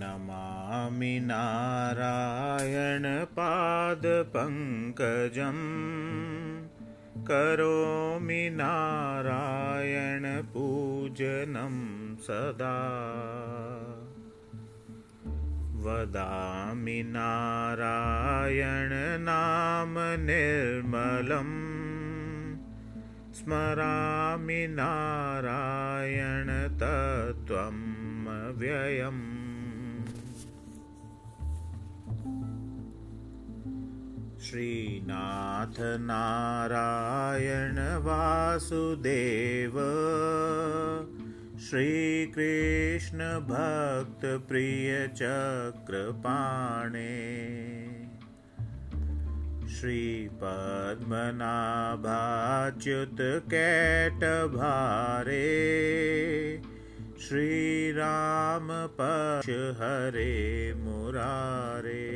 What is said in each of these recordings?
नारायणपादपङ्कजम् करोमि नारायणपूजनं सदा। वदामि नारायणनाम निर्मलम्। स्मरामि नारायणतत्त्वम् व्ययम् श्रीनाथ नारायण वासुदेव श्रीकृष्ण भक्तप्रियचक्रपाणे श्रीपद्मनाभाच्युतकैटभारे। श्रीराम पश हरे मुरारे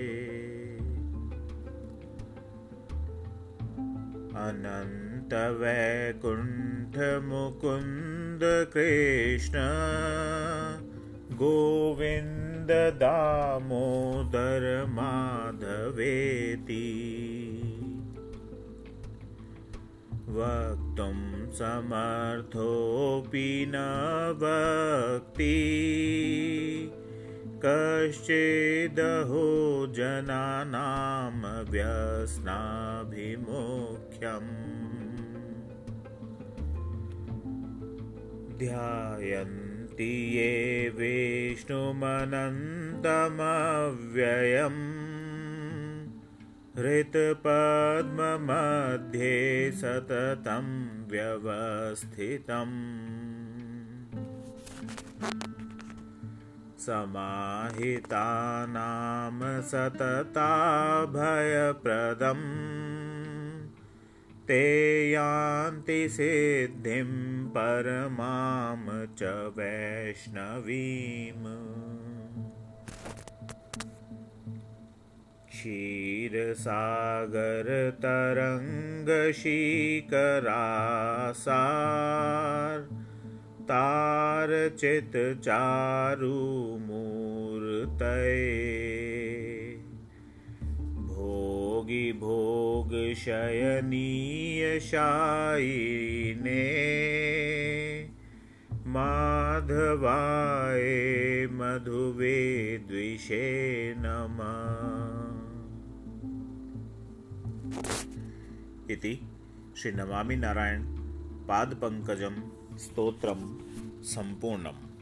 अनन्तवैकुण्ठमुकुन्द कृष्ण गोविन्द दामोदर माधवेति वक्तुं समर्थोऽपि न वक्ति कश्चिदहो जनानां व्यस्नाभिमुख्यम् ध्यायन्ति ये विष्णुमनन्तमव्ययम् हृत्पद्ममध्ये सततं व्यवस्थितम्। समाहितानां सतताभयप्रदम् ते यान्ति सिद्धिं परमां च वैष्णवीम्। क्षीरसागरतरङ्गशीकरासार तारचित्चारुमूर्तये भोगि भोगशयनीयशायिने माधवाय मधुवे द्विषे नमः। इति श्रीनमामि नारायण पादपङ्कजं स्तोत्रं सम्पूर्णम्